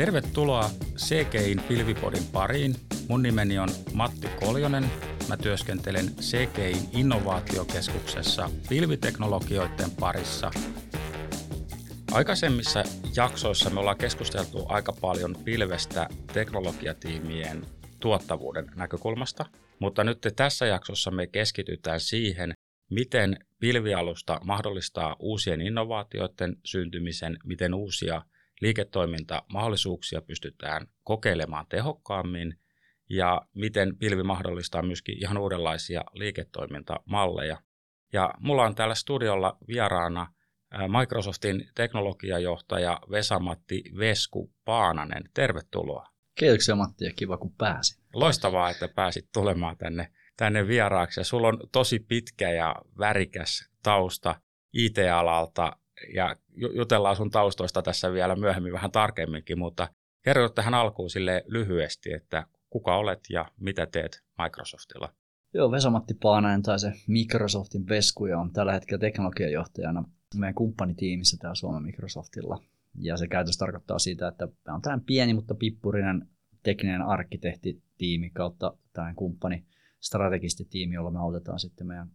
Tervetuloa CGIn Pilvipodin pariin. Mun nimeni on Matti Koljonen. Mä työskentelen CGIn innovaatiokeskuksessa pilviteknologioiden parissa. Aikaisemmissa jaksoissa me ollaan keskusteltu aika paljon pilvestä teknologiatiimien tuottavuuden näkökulmasta, mutta nyt tässä jaksossa me keskitytään siihen, miten pilvialusta mahdollistaa uusien innovaatioiden syntymisen, miten uusia liiketoimintamahdollisuuksia pystytään kokeilemaan tehokkaammin ja miten pilvi mahdollistaa myöskin ihan uudenlaisia liiketoimintamalleja. Ja mulla on täällä studiolla vieraana Microsoftin teknologiajohtaja Vesamatti Vesku Paananen. Tervetuloa. Kiitoksia Matti ja kiva kun pääsin. Loistavaa, että pääsit tulemaan tänne, tänne vieraaksi. Ja sulla on tosi pitkä ja värikäs tausta IT-alalta ja jutellaan sun taustoista tässä vielä myöhemmin vähän tarkemminkin, mutta kerro tähän alkuun sille lyhyesti, että kuka olet ja mitä teet Microsoftilla? Joo, Vesamatti Paananen tai se Microsoftin Vesku ja on tällä hetkellä teknologiajohtajana meidän kumppanitiimissä täällä Suomen Microsoftilla. Ja se käytössä tarkoittaa sitä, että on tämmöinen pieni, mutta pippurinen tekninen arkkitehtitiimi kautta tämmöinen kumppani, strategisti tiimi, jolla me autetaan sitten meidän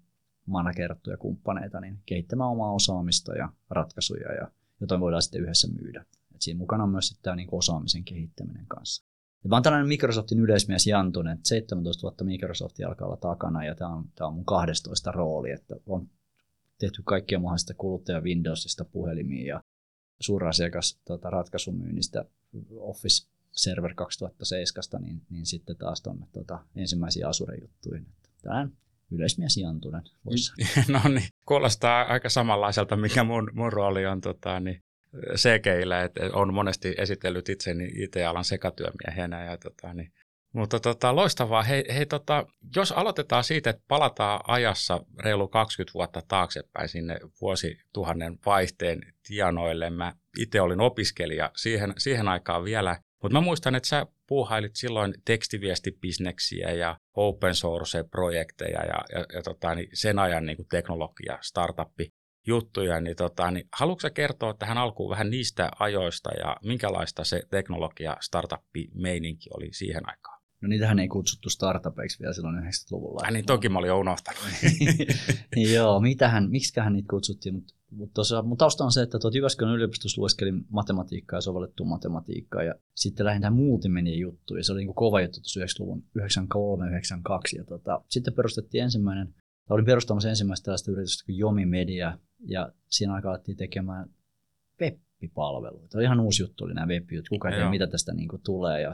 managerattuja kumppaneita niin kehittämään omaa osaamista ja ratkaisuja, ja, joita voidaan sitten yhdessä myydä. Et siinä mukana on myös tämä niin osaamisen kehittäminen kanssa. Ja mä oon tällainen Microsoftin yleismies Jantunen, että 17 vuotta Microsoftia alkaa olla takana, ja tämä on, tämä on mun 12 rooli, että on tehty kaikkia mahdollista kuluttaja Windowsista puhelimiin ja suurasiakas tota, ratkaisumyynnistä Office Server 2007, niin, niin sitten taas tuonne tota, ensimmäisiin Azure-juttuihin. Tällainen yleismies Jantunen. no niin, kuulostaa aika samanlaiselta, mikä mun, mun rooli on tota, niin, CGillä, että on monesti esitellyt itseni IT-alan sekatyömiehenä ja tota, niin, mutta tota, loistavaa. Hei, hei tota, jos aloitetaan siitä, että palataan ajassa reilu 20 vuotta taaksepäin sinne vuosituhannen vaihteen tienoille. Mä itse olin opiskelija siihen, siihen aikaan vielä, mutta mä muistan, että sä puuhailit silloin tekstiviestibisneksiä ja open source-projekteja ja, ja, ja tota, niin sen ajan niin kuin teknologia, startuppi juttuja, niin, tota, niin haluatko kertoa tähän alkuun vähän niistä ajoista ja minkälaista se teknologia startup-meininki oli siihen aikaan? No niitähän ei kutsuttu startupeiksi vielä silloin 90-luvulla. Ja niin toki mä olin jo unohtanut. niin joo, mitähän, miksiköhän niitä kutsuttiin, mutta mut tosiaan mun tausta on se, että tuot Jyväskylän yliopistossa lueskelin matematiikkaa ja sovellettua matematiikkaa ja sitten lähinnä multimedia juttu ja se oli niin kuin kova juttu tuossa 90-luvun 93-92 ja tota, sitten perustettiin ensimmäinen, tai olin perustamassa ensimmäistä tällaista yritystä kuin Jomi Media ja siinä aikaa alettiin tekemään web-palveluita. Ihan uusi juttu oli nämä web kuka ei tiedä mitä tästä niin kuin tulee ja ja,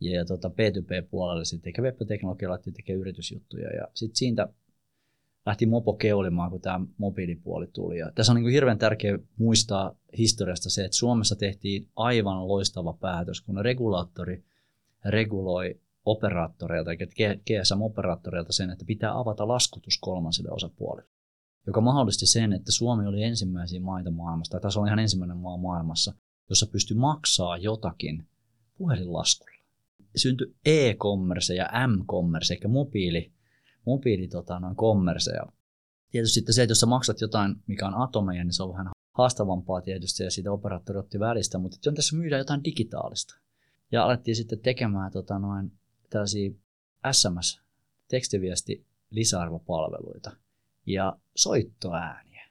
ja tota P2P-puolelle sitten, eikä web-teknologia lähti tekemään yritysjuttuja. Ja sitten siitä lähti mopo keulimaan, kun tämä mobiilipuoli tuli. Ja tässä on niin kuin hirveän tärkeää muistaa historiasta se, että Suomessa tehtiin aivan loistava päätös, kun regulaattori reguloi operaattoreilta, GSM-operaattoreilta sen, että pitää avata laskutus kolmansille osapuolille, joka mahdollisti sen, että Suomi oli ensimmäisiä maita maailmassa, tai tässä oli ihan ensimmäinen maa maailmassa, jossa pystyi maksaa jotakin puhelinlaskulla syntyi e-commerce ja m-commerce, eli mobiili, mobiili tota, noin commerce. Ja tietysti sitten se, että jos sä maksat jotain, mikä on atomeja, niin se on vähän haastavampaa tietysti, ja siitä operaattori otti välistä, mutta on tässä myydä jotain digitaalista. Ja alettiin sitten tekemään tota, noin, tällaisia SMS-tekstiviesti lisäarvopalveluita ja soittoääniä.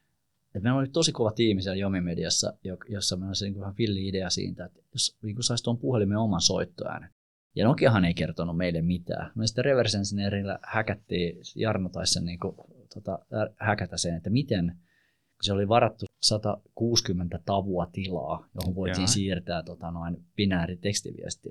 Et meillä oli tosi kova tiimi siellä Jomi-mediassa, jossa meillä oli niin vähän villi idea siitä, että jos niin saisi tuon puhelimen oman soittoäänen, ja Nokiahan ei kertonut meille mitään. Me sitten reverse engineerillä häkättiin, Jarno taisi sen niin kuin, tota, häkätä sen, että miten, se oli varattu 160 tavua tilaa, johon voitiin Jaa. siirtää tota, noin binääri tekstiviesti,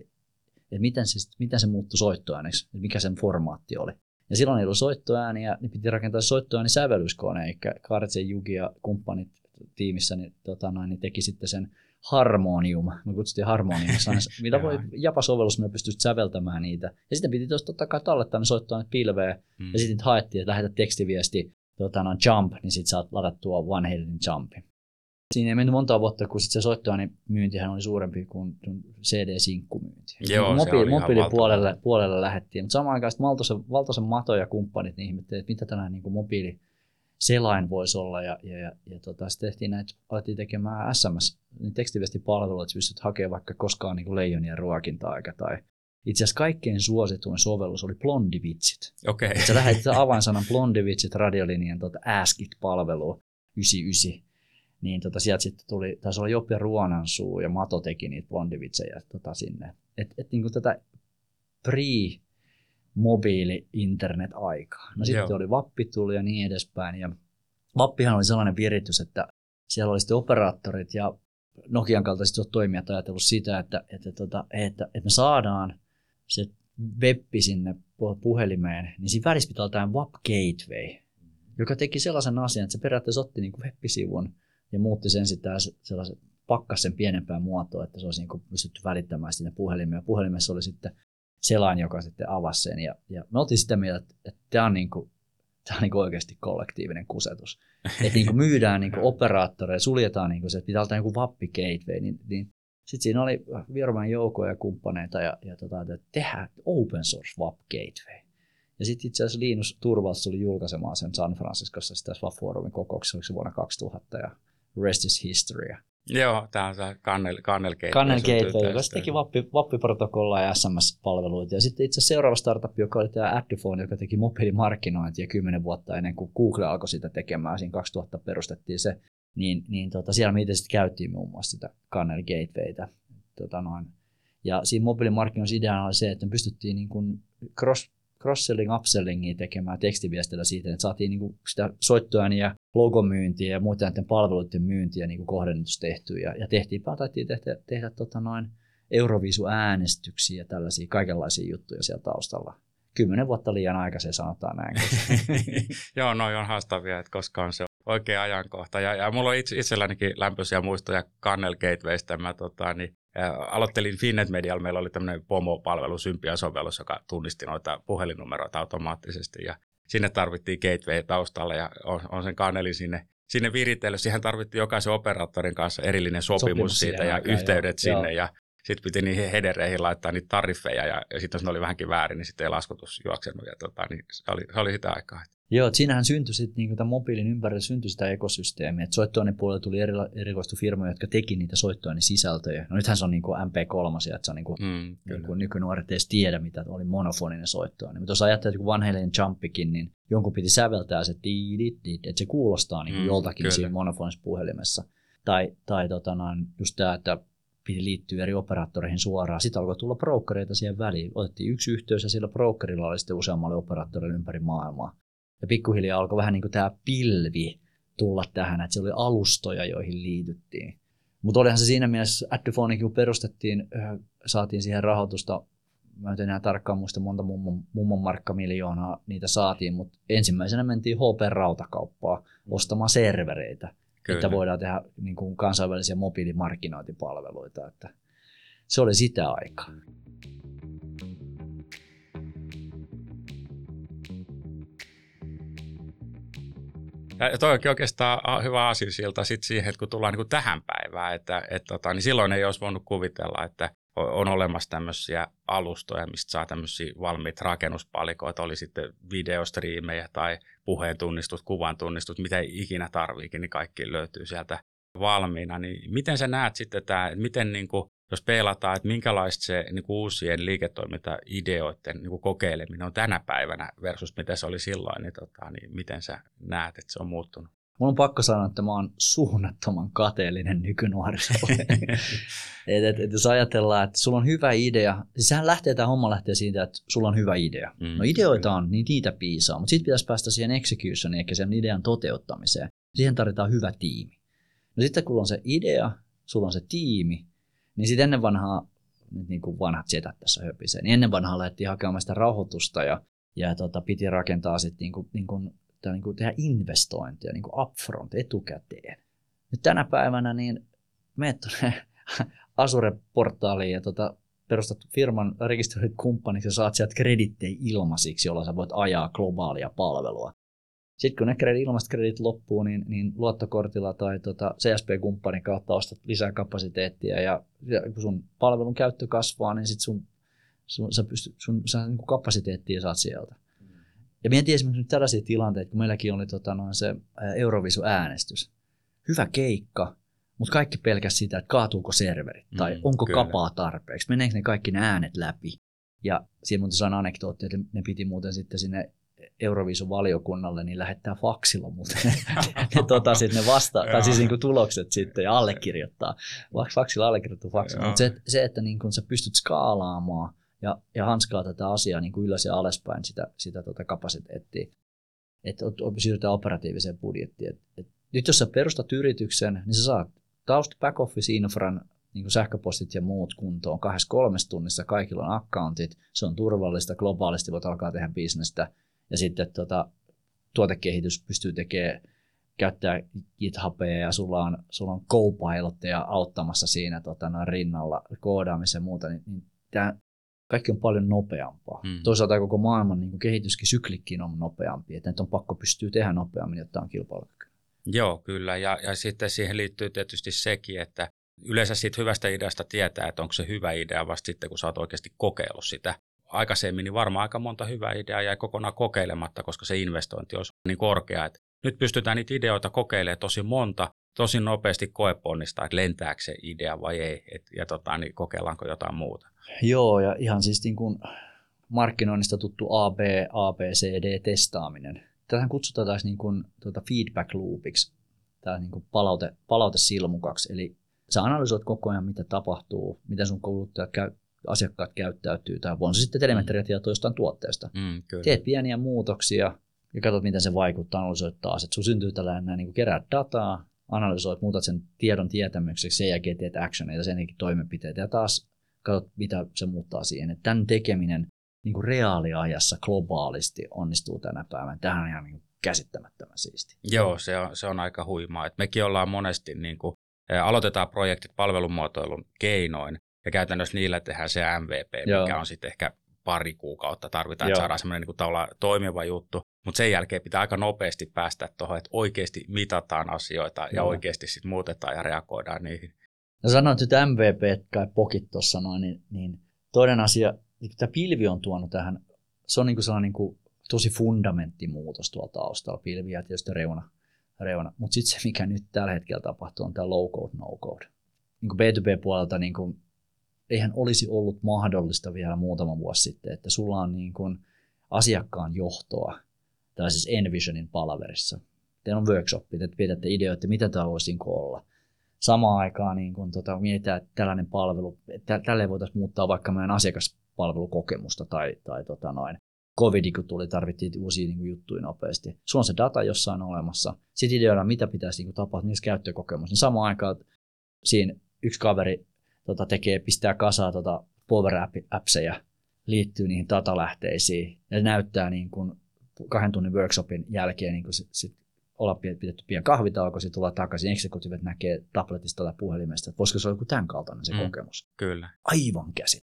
että miten, siis, miten se muuttui soittoääneksi, mikä sen formaatti oli. Ja silloin ei ollut soittoääniä, niin piti rakentaa soittoääni sävellyskone, eli Kartsen, Jugi ja kumppanit tiimissä niin, tota, noin, niin teki sitten sen Harmonium, me kutsuttiin Harmoniumissa, mitä voi Japa-sovellus, me pystyisi säveltämään niitä. Ja sitten piti totta kai tallettaa ne soittaa pilveen, mm. ja sitten haettiin, että lähetä tekstiviesti tuota, no, jump, niin sitten saat ladattua one headed jumpi. Siinä ei mennyt monta vuotta, kun sit se soittoääni myyntihän oli suurempi kuin CD-sinkkumyynti. Joo, Mobiili, se oli mobiilipuolelle puolelle lähettiin, mutta samaan aikaan valtaisen, valtaisen Mato ja kumppanit niin ihmettelivät, että mitä tällainen niin mobiili selain voisi olla. Ja, ja, ja, ja tota, sitten tehtiin näitä, alettiin tekemään SMS, niin tekstiviestipalveluita, että pystyt hakemaan vaikka koskaan niin leijonia ruokinta-aika tai itse asiassa kaikkein suosituin sovellus oli Blondivitsit. Okei. Okay. Sä lähetit avainsanan Blondivitsit radiolinjan tuota Askit-palveluun 99. Niin tota, sieltä sitten tuli, taisi olla Joppe Ruonansuu ja Mato teki niitä Blondivitsejä tota, sinne. Et, et niin tätä pre mobiili internet aikaa. No sitten oli Vappi tuli ja niin edespäin. Ja Vappihan oli sellainen viritys, että siellä oli sitten operaattorit ja Nokian kaltaiset toimijat ajatellut sitä, että, että, että, että, että me saadaan se webbi sinne puhelimeen, niin siinä välissä pitää olla tämä WAP Gateway, joka teki sellaisen asian, että se periaatteessa otti niin web-sivun ja muutti sen sitten sellaisen, pakkas sen pienempään muotoon, että se olisi niin pystytty välittämään sinne puhelimeen. Ja puhelimessa oli sitten selain, joka sitten avasi sen. Ja, ja me oltiin sitä mieltä, että, että tämä on, niin kuin, tämä on niin kuin oikeasti kollektiivinen kusetus. Että niin kuin myydään niin kuin operaattoreja, suljetaan niin kuin se, että pitää olla joku vappi gateway, niin, niin sitten siinä oli Virman joukoja ja kumppaneita ja, ja tota, että tehdään open source WAP gateway. Ja sitten itse asiassa Linus Turvalts tuli julkaisemaan sen San Franciscossa sitä WAP Forumin kokouksessa, oliko se vuonna 2000 ja rest is history. Joo, tämä on se Kannel, Kannel Gateway. Kannel Gateway, joka teki Vappi, Vappi-protokollaa ja SMS-palveluita. Ja sitten itse seuraava startup, joka oli tämä Adifone, joka teki mobiilimarkkinointia kymmenen vuotta ennen kuin Google alkoi sitä tekemään. Siinä 2000 perustettiin se niin, niin tota, siellä me itse sitten käytiin muun muassa sitä Canary Gatewaytä. Tota noin. Ja siinä mobiilimarkkinoissa ideana oli se, että me pystyttiin niin kuin cross, cross-selling, upsellingia tekemään tekstiviestillä siitä, että saatiin niin kuin sitä soittoa ja logomyyntiä ja muuten näiden palveluiden myyntiä niin kuin kohdennetus tehty. Ja, ja tehtiin, taittiin tehdä, tehdä tota noin Eurovisu-äänestyksiä ja tällaisia kaikenlaisia juttuja siellä taustalla. Kymmenen vuotta liian aikaisen sanotaan näin. Joo, noin on haastavia, että koska on se oikea ajankohta. Ja, ja mulla on itse, itsellänikin lämpöisiä muistoja Kannel Gatewaystä. Mä tota, niin, aloittelin Finnet Medial, meillä oli tämmöinen POMO-palvelu, Sympia-sovellus, joka tunnisti noita puhelinnumeroita automaattisesti. Ja sinne tarvittiin gateway taustalla ja on, on sen kannelin sinne, sinne viritellyt. Siihen tarvittiin jokaisen operaattorin kanssa erillinen sopimus, sopimus siitä ja aikaan, yhteydet joo, sinne. Joo. Ja sitten piti niihin hedereihin laittaa niitä tariffeja ja, ja sitten jos ne oli vähänkin väärin, niin sitten ei laskutus juoksenut. Ja tota, niin se, oli, se oli sitä aikaa. Joo, siinähän syntyi sitten niin tämän mobiilin ympärillä syntyi sitä ekosysteemiä. Että soittoinen puolella tuli eri, erikoistu firmoja, jotka teki niitä soittoinen sisältöjä. No nythän se on niin kuin MP3, että se on niin kuin, mm, niin kuin nykynuoret edes tiedä, mitä oli monofoninen soittoinen. Mutta jos ajattelet, että Van Halen Jumpikin, niin jonkun piti säveltää se että se kuulostaa niin kuin mm, joltakin kyllä. siinä monofonisessa puhelimessa. Tai, tai tota noin, just tämä, että piti liittyä eri operaattoreihin suoraan. Sitten alkoi tulla brokereita siihen väliin. Otettiin yksi yhteys ja sillä brokerilla oli sitten useammalle operaattorille ympäri maailmaa. Ja pikkuhiljaa alkoi vähän niin kuin tämä pilvi tulla tähän, että siellä oli alustoja, joihin liityttiin. Mutta olihan se siinä mielessä, Addyphone kun perustettiin, saatiin siihen rahoitusta, mä en enää tarkkaan muista monta mummon, mummon markka miljoonaa niitä saatiin, mutta ensimmäisenä mentiin HP-rautakauppaa ostamaan servereitä, Kyllä. että voidaan tehdä niin kuin kansainvälisiä mobiilimarkkinointipalveluita. Että se oli sitä aikaa. Ja toi onkin oikeastaan hyvä asia siltä sit siihen, että kun tullaan niin kuin tähän päivään, että et, tota, niin silloin ei olisi voinut kuvitella, että on olemassa tämmöisiä alustoja, mistä saa tämmöisiä valmiita rakennuspalikoita, oli sitten videostriimejä tai puheen tunnistut, kuvan tunnistut, mitä ikinä tarviikin, niin kaikki löytyy sieltä valmiina. Niin miten sä näet sitten tämä, miten niin kuin jos peilataan, että minkälaista se niin kuin uusien liiketoimintaideoiden niin kuin kokeileminen on tänä päivänä versus mitä se oli silloin, niin, tota, niin miten sä näet, että se on muuttunut? Mun on pakko sanoa, että mä oon suunnattoman kateellinen nykynuorisolle. et, et, et, jos ajatellaan, että sulla on hyvä idea, siis sehän lähtee, tämä homma lähtee siitä, että sulla on hyvä idea. Mm, no ideoita on, niin niitä piisaa, mutta sitten pitäisi päästä siihen executioniin, eli sen idean toteuttamiseen. Siihen tarvitaan hyvä tiimi. No sitten kun on se idea, sulla on se tiimi, niin sitten ennen vanhaa, nyt niin kuin vanhat setät tässä höpisee, niin ennen vanhaa lähdettiin hakemaan sitä rahoitusta ja, ja tota, piti rakentaa sitten niin kuin, niin kuin, niin kuin tehdä investointeja niin kuin upfront, etukäteen. Nyt tänä päivänä niin menet tuonne Azure-portaaliin ja tota, perustat firman rekisteröidyt kumppaniksi ja saat sieltä kredittejä ilmaisiksi, jolla sä voit ajaa globaalia palvelua. Sitten kun ne kredit, ilmaiset kredit loppuu, niin, niin luottokortilla tai tota CSP-kumppanin kautta ostat lisää kapasiteettia ja, ja kun sun palvelun käyttö kasvaa, niin sitten sun, sun, sä pystyt, sun, sä niin kapasiteettia saat sieltä. Ja mietin esimerkiksi nyt tällaisia tilanteita, kun meilläkin oli tota, noin se Eurovisu-äänestys. Hyvä keikka, mutta kaikki pelkäs sitä, että kaatuuko serverit tai mm, onko kyllä. kapaa tarpeeksi, meneekö ne kaikki ne äänet läpi. Ja siinä muuten sain anekdootti, että ne piti muuten sitten sinne Euroviisun valiokunnalle, niin lähettää faksilla muuten ne, tota, sit ne vasta, tai siis niin kuin tulokset sitten ja allekirjoittaa. Faksilla allekirjoittaa faksilla. Mutta se, se, että niin kuin sä pystyt skaalaamaan ja, ja hanskaa tätä asiaa niin kuin ylös ja alaspäin sitä, sitä tota kapasiteettia, että siirrytään operatiiviseen budjettiin. Et, et, nyt jos sä perustat yrityksen, niin sä saat tausta back office infran niin kuin sähköpostit ja muut kuntoon kahdessa kolmessa tunnissa, kaikilla on accountit, se on turvallista, globaalisti voit alkaa tehdä bisnestä, ja sitten tota, tuotekehitys pystyy tekemään, käyttää GitHubia ja sulla on, sulla on Copilotteja auttamassa siinä tota, rinnalla koodaamisen ja muuta, niin, niin tämä kaikki on paljon nopeampaa. Hmm. Toisaalta koko maailman niin kehityskin syklikkiin on nopeampi, että on pakko pystyä tehdä nopeammin, jotta on kilpailukyky. Joo, kyllä. Ja, ja sitten siihen liittyy tietysti sekin, että yleensä siitä hyvästä ideasta tietää, että onko se hyvä idea vasta sitten, kun sä oot oikeasti kokeillut sitä. Aikaisemmin niin varmaan aika monta hyvää ideaa jäi kokonaan kokeilematta, koska se investointi olisi niin korkea. Että nyt pystytään niitä ideoita kokeilemaan tosi monta, tosi nopeasti koeponnistaa, että lentääkö se idea vai ei, et, ja tota, niin kokeillaanko jotain muuta. Joo, ja ihan siis niin kuin markkinoinnista tuttu AB, ABCD-testaaminen. Tähän kutsutaan taas niin kuin, tuota feedback loopiksi, tämä niin kuin palaute, palautesilmukaksi. Eli sä analysoit koko ajan, mitä tapahtuu, miten sun kuluttajat käy, asiakkaat käyttäytyy, tai on se sitten telemetriatietoa jostain tuotteesta. Mm, kyllä. Teet pieniä muutoksia ja katsot, miten se vaikuttaa, analysoit taas. Että sun syntyy tällainen, niin kuin kerää dataa, analysoit, muutat sen tiedon tietämykseksi, sen jälkeen teet actioneita, sen jälkeen toimenpiteitä, ja taas katsot, mitä se muuttaa siihen. Että tämän tekeminen niin kuin reaaliajassa globaalisti onnistuu tänä päivänä. Tähän on ihan niin käsittämättömän siisti. Joo, se on, se on aika huimaa. Et mekin ollaan monesti, niin kuin, aloitetaan projektit palvelumuotoilun keinoin, ja käytännössä niillä tehdään se MVP, Joo. mikä on sitten ehkä pari kuukautta tarvitaan, Joo. että saadaan semmoinen niin toimiva juttu. Mutta sen jälkeen pitää aika nopeasti päästä tuohon, että oikeasti mitataan asioita Joo. ja oikeasti sitten muutetaan ja reagoidaan niihin. No sanoit nyt MVP, kai pokit tuossa noin, niin, niin toinen asia, niin tämä pilvi on tuonut tähän, se on niin kuin sellainen niin kuin tosi fundamenttimuutos tuolla taustalla, pilvi ja tietysti reuna, reuna. mutta sitten se, mikä nyt tällä hetkellä tapahtuu, on tämä low code, no code. Niin kuin B2B-puolelta niin kuin, eihän olisi ollut mahdollista vielä muutama vuosi sitten, että sulla on niin kuin asiakkaan johtoa tällaisessa Envisionin palaverissa. Teillä on workshopit, että pidätte ideoita, mitä tämä voisi niin olla – samaan aikaan niin kun, tota, mietitään, että tällainen palvelu, että tälle voitaisiin muuttaa vaikka meidän asiakaspalvelukokemusta tai, tai tota noin. Covid, kun tuli, tarvittiin uusia niin kuin, juttuja nopeasti. Sulla on se data jossain olemassa. Sitten ideoidaan, mitä pitäisi niin tapahtua, niissä käyttökokemus. Niin samaan aikaan siinä yksi kaveri tota, tekee, pistää kasaa tota, power appseja, liittyy niihin datalähteisiin ja näyttää niin kuin kahden tunnin workshopin jälkeen niin kuin sit, sit olla pidetty pian kahvitauko, sitten tulla takaisin, executivet näkee tabletista tai puhelimesta, että voisiko se olla joku tämän kaltainen se mm, kokemus. Kyllä. Aivan käsit.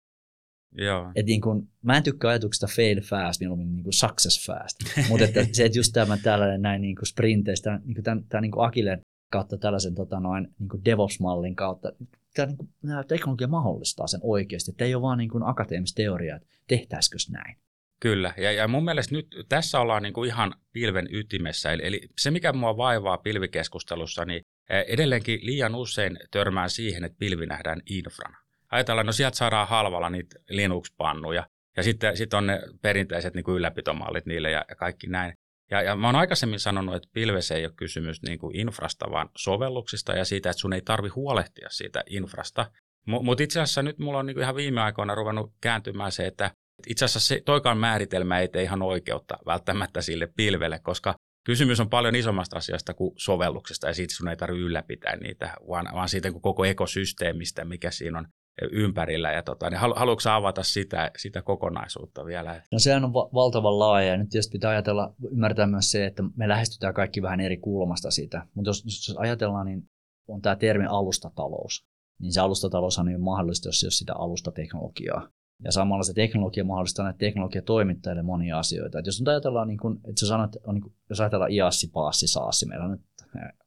Joo. Et niin kun, mä en tykkää ajatuksesta fail fast, mieluummin niin kuin success fast. Mutta että se, että just tämä tällainen näin niin kuin sprinteistä, niin kuin tämän, tämän niin kuin Akilen kautta tällaisen tota noin, niin kuin DevOps-mallin kautta, tämä, niin kuin, tämä teknologia mahdollistaa sen oikeasti. Että ei ole vaan niin kuin akateemista teoriaa, että tehtäisikö näin. Kyllä, ja, ja mun mielestä nyt tässä ollaan niin kuin ihan pilven ytimessä. Eli, eli se, mikä mua vaivaa pilvikeskustelussa, niin e, edelleenkin liian usein törmään siihen, että pilvi nähdään infrana. Ajatellaan, no sieltä saadaan halvalla niitä Linux-pannuja, ja sitten, sitten on ne perinteiset niin kuin ylläpitomallit niille ja kaikki näin. Ja, ja mä oon aikaisemmin sanonut, että pilvessä ei ole kysymys niin kuin infrasta, vaan sovelluksista ja siitä, että sun ei tarvi huolehtia siitä infrasta. Mutta itse asiassa nyt mulla on niin kuin ihan viime aikoina ruvennut kääntymään se, että itse asiassa se toikaan määritelmä ei tee ihan oikeutta välttämättä sille pilvelle, koska kysymys on paljon isommasta asiasta kuin sovelluksesta ja siitä sun ei tarvitse ylläpitää niitä, vaan, vaan siitä koko ekosysteemistä, mikä siinä on ympärillä. Ja tota, niin haluatko avata sitä, sitä kokonaisuutta vielä? No sehän on va- valtavan laaja ja nyt tietysti pitää ajatella, ymmärtää myös se, että me lähestytään kaikki vähän eri kulmasta siitä. Mutta jos, jos ajatellaan, niin on tämä termi alustatalous. Niin se alustatalous on jo mahdollista, jos ei ole sitä alustateknologiaa. Ja samalla se teknologia mahdollistaa näitä teknologiatoimittajille monia asioita. Et jos nyt ajatellaan, niin kun, että sä sanot, on niin kun, jos ajatellaan IASSI, PAASSI, SAASSI, meillä on nyt,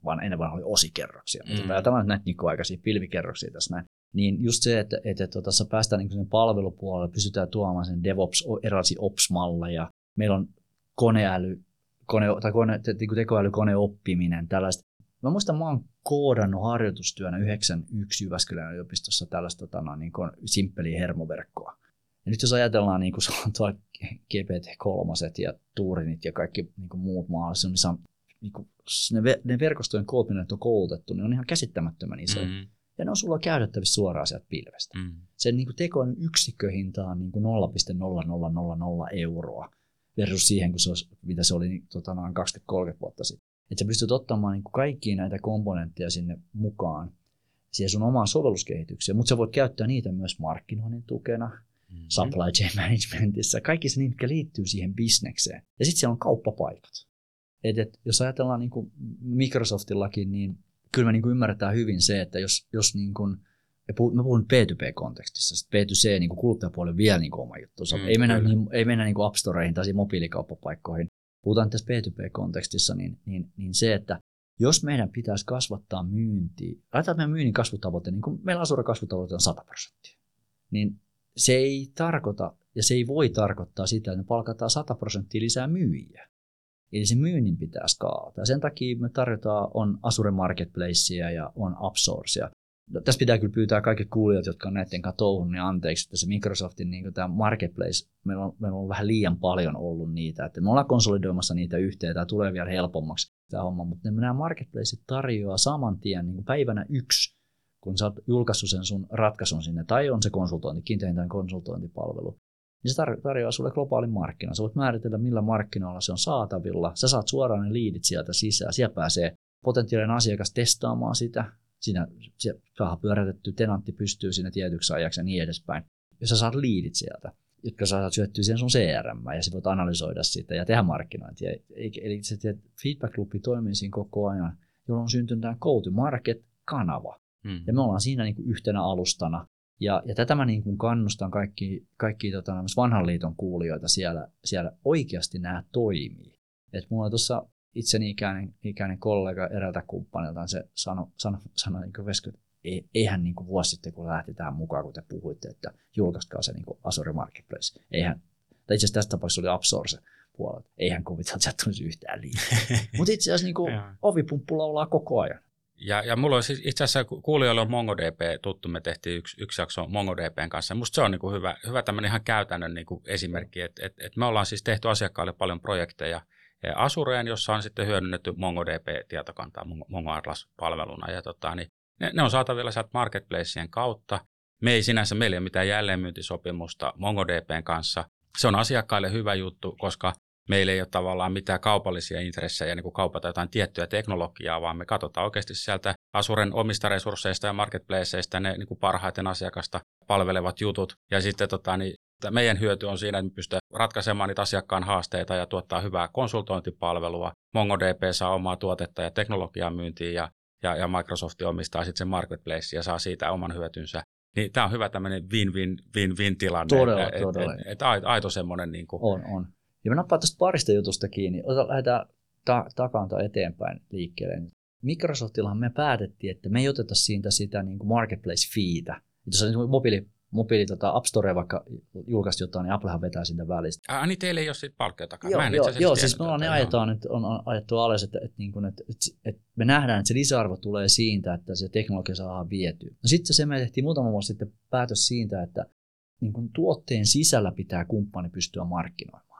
vaan ennen vaan oli osikerroksia, mm. mutta ajatellaan näitä niin aikaisia pilvikerroksia tässä näin, niin just se, että, että, että tässä päästään niin sen palvelupuolelle, pystytään tuomaan sen DevOps, erilaisia Ops-malleja. Meillä on koneäly, kone, tai kone, te, niin tekoäly, koneoppiminen, tällaista. Mä muistan, mä oon koodannut harjoitustyönä 91 Jyväskylän yliopistossa tällaista tota, no, niin simppeliä hermoverkkoa. Ja nyt jos ajatellaan niin kuin tuo GPT-3 ja Turinit ja kaikki niin kuin muut on, niin kuin, ne, ne verkostojen koot, ne on koulutettu, ne on ihan käsittämättömän isoja. Mm-hmm. Ja ne on sulla käytettävissä suoraan sieltä pilvestä. Mm. Sen niin kuin tekoälyn yksikköhinta on niin kuin 0,0000 euroa versus siihen, kun se olisi, mitä se oli niin, tota, noin 20-30 vuotta sitten. Että sä pystyt ottamaan niin kuin kaikkia näitä komponentteja sinne mukaan siihen sun omaan sovelluskehitykseen, mutta sä voit käyttää niitä myös markkinoinnin tukena, mm-hmm. supply chain managementissa, kaikki se, mitkä liittyy siihen bisnekseen. Ja sitten siellä on kauppapaikat. Et, et, jos ajatellaan niin kuin Microsoftillakin, niin kyllä me niin kuin ymmärretään hyvin se, että jos, jos niin kuin, mä puhun P2P-kontekstissa, sitten P2C niin kuin kuluttajapuoli vielä niin kuin oma juttu. Mm, ei mennä, niin, ei mennä niin kuin App Storeihin tai mobiilikauppapaikkoihin. Puhutaan tässä P2P-kontekstissa, niin, niin, niin se, että jos meidän pitäisi kasvattaa myyntiä, että meidän myynnin kasvutavoite, niin kuin meillä Asura kasvutavoite on 100 prosenttia, niin se ei tarkoita ja se ei voi tarkoittaa sitä, että me palkataan 100 prosenttia lisää myyjiä. Eli se myynnin pitää skaalata. Ja sen takia me tarjotaan on Azure Marketplacea ja on AppSourcea. No, tässä pitää kyllä pyytää kaikki kuulijat, jotka on näiden kanssa touhun, niin anteeksi, että se Microsoftin niin tämä Marketplace, meillä on, meillä on vähän liian paljon ollut niitä, että me ollaan konsolidoimassa niitä yhteen, tämä tulee vielä helpommaksi tämä homma, mutta nämä Marketplaceit tarjoaa saman tien niin päivänä yksi, kun sä oot julkaissut sen sun ratkaisun sinne, tai on se konsultointi, kiinteintään konsultointipalvelu, niin se tarjoaa sulle globaalin markkinan. Sä voit määritellä, millä markkinoilla se on saatavilla. Sä saat suoraan ne liidit sieltä sisään. Siellä pääsee potentiaalinen asiakas testaamaan sitä. Siinä saa pyörätetty, tenantti pystyy sinne tietyksi ajaksi ja niin edespäin. Ja sä saat liidit sieltä, jotka saat syöttyä siihen sun CRM ja sä voit analysoida sitä ja tehdä markkinointia. Eli se feedback loopi toimii siinä koko ajan, jolloin on syntynyt tämä go-to-market-kanava. Hmm. Ja me ollaan siinä niin kuin yhtenä alustana ja, ja tätä mä niin kuin kannustan kaikki, kaikki tota, vanhan liiton kuulijoita siellä, siellä oikeasti nämä toimii. Et mulla on tuossa itseni ikäinen, ikäinen kollega eräältä kumppanilta, se sanoi, sano, sano, niin Vesky, ei, eihän niin kuin vuosi sitten, kun lähti tähän mukaan, kun te puhuitte, että julkaiskaa se niin kuin Azure Marketplace. Eihän, tai itse asiassa tässä tapauksessa oli Absorse puolella. Eihän kuvitella, että sieltä tulisi yhtään liikaa. Mutta itse asiassa niin kuin ovipumppu laulaa koko ajan. Ja, ja mulla on siis itse asiassa kuulijoille on MongoDB tuttu, me tehtiin yksi, yksi jakso MongoDBn kanssa. Musta se on niin kuin hyvä, hyvä tämmöinen ihan käytännön niin kuin esimerkki, että et, et me ollaan siis tehty asiakkaille paljon projekteja Asureen, jossa on sitten hyödynnetty MongoDB-tietokantaa Mongo Atlas-palveluna. Ja tota, niin ne, ne, on saatavilla sieltä marketplaceen kautta. Me ei sinänsä, meillä ei ole mitään jälleenmyyntisopimusta MongoDBn kanssa. Se on asiakkaille hyvä juttu, koska meillä ei ole tavallaan mitään kaupallisia intressejä niin kuin kaupata jotain tiettyä teknologiaa, vaan me katsotaan oikeasti sieltä Asuren omista resursseista ja marketplaceista ne niin kuin parhaiten asiakasta palvelevat jutut. Ja sitten tota, niin, meidän hyöty on siinä, että me pystytään ratkaisemaan niitä asiakkaan haasteita ja tuottaa hyvää konsultointipalvelua. MongoDB saa omaa tuotetta ja teknologiaa myyntiin ja, ja, ja Microsoft omistaa sitten sen marketplace ja saa siitä oman hyötynsä. Niin tämä on hyvä tämmöinen win-win-win-win tilanne. Todella, että, todella. Et, et, et aito, aito semmoinen. Niin kuin, on, on. Ja mä nappaan tästä parista jutusta kiinni. Ota, lähdetään ta- takaa eteenpäin liikkeelle. Microsoftillahan me päätettiin, että me ei oteta siitä sitä niin kuin marketplace-fiitä. Jos on niin mobiili, mobiili tota App Store vaikka julkaisi jotain, niin Applehan vetää siitä välistä. Ah, niin teille ei ole siitä palkkia takaa. Joo, joo, joo siis me ollaan ne ajetaan, että on ajettu alas, että, että, niin kuin, että, että, että, me nähdään, että se lisäarvo tulee siitä, että se teknologia saadaan vietyä. No sitten se me tehtiin muutama vuosi sitten päätös siitä, että niin kuin tuotteen sisällä pitää kumppani pystyä markkinoimaan.